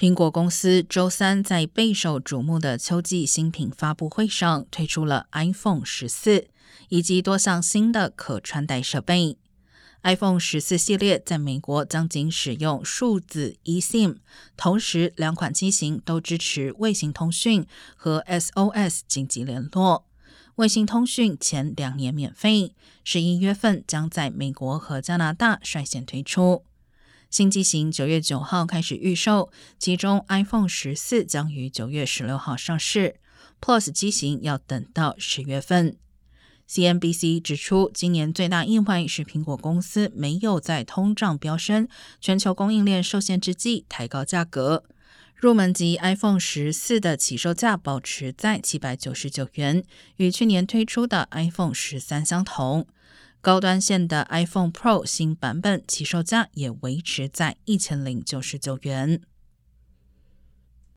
苹果公司周三在备受瞩目的秋季新品发布会上推出了 iPhone 十四以及多项新的可穿戴设备。iPhone 十四系列在美国将仅使用数字 eSIM，同时两款机型都支持卫星通讯和 SOS 紧急联络。卫星通讯前两年免费，十一月份将在美国和加拿大率先推出。新机型九月九号开始预售，其中 iPhone 十四将于九月十六号上市，Plus 机型要等到十月份。CNBC 指出，今年最大意外是苹果公司没有在通胀飙升、全球供应链受限之际抬高价格。入门级 iPhone 十四的起售价保持在七百九十九元，与去年推出的 iPhone 十三相同。高端线的 iPhone Pro 新版本起售价也维持在一千零九十九元。